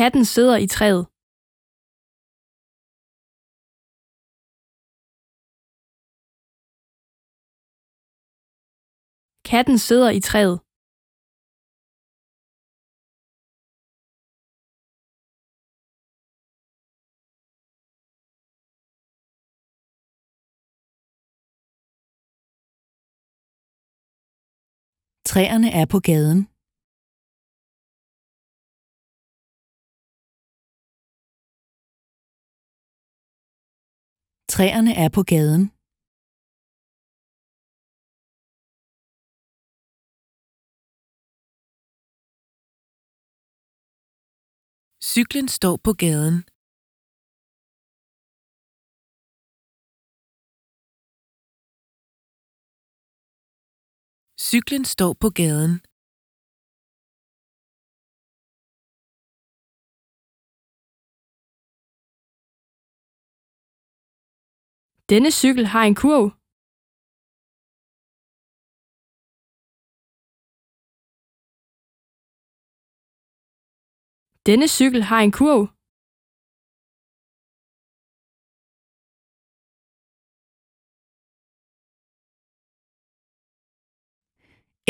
Katten sidder i træet. Katten sidder i træet. Træerne er på gaden. Træerne er på gaden. Cyklen står på gaden. Cyklen står på gaden. Denne cykel har en kurv. Denne cykel har en kurv.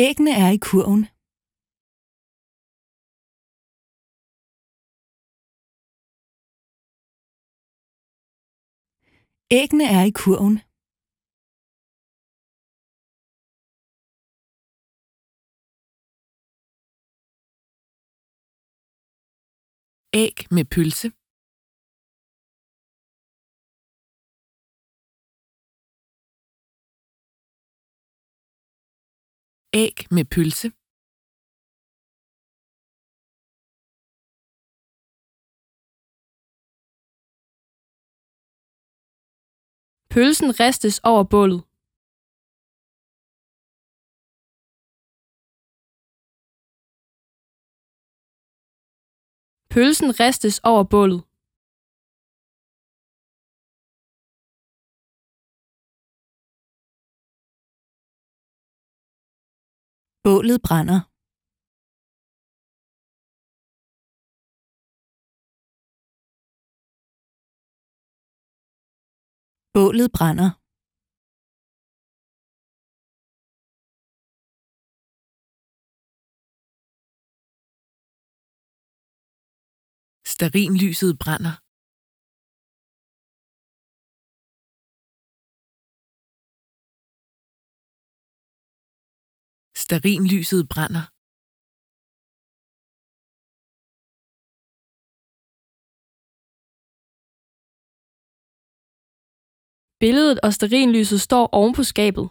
Æggene er i kurven. Æggene er i kurven. Æg med pølse. Æg med pølse. Pølsen ristes over bålet. Pølsen ristes over bålet. Bålet brænder. Bålet brænder. Stearinlyset brænder. Stearinlyset brænder. Billedet og stearinlyset står oven på skabet.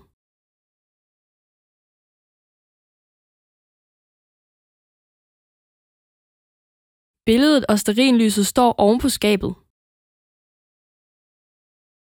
Billedet og stearinlyset står oven på skabet.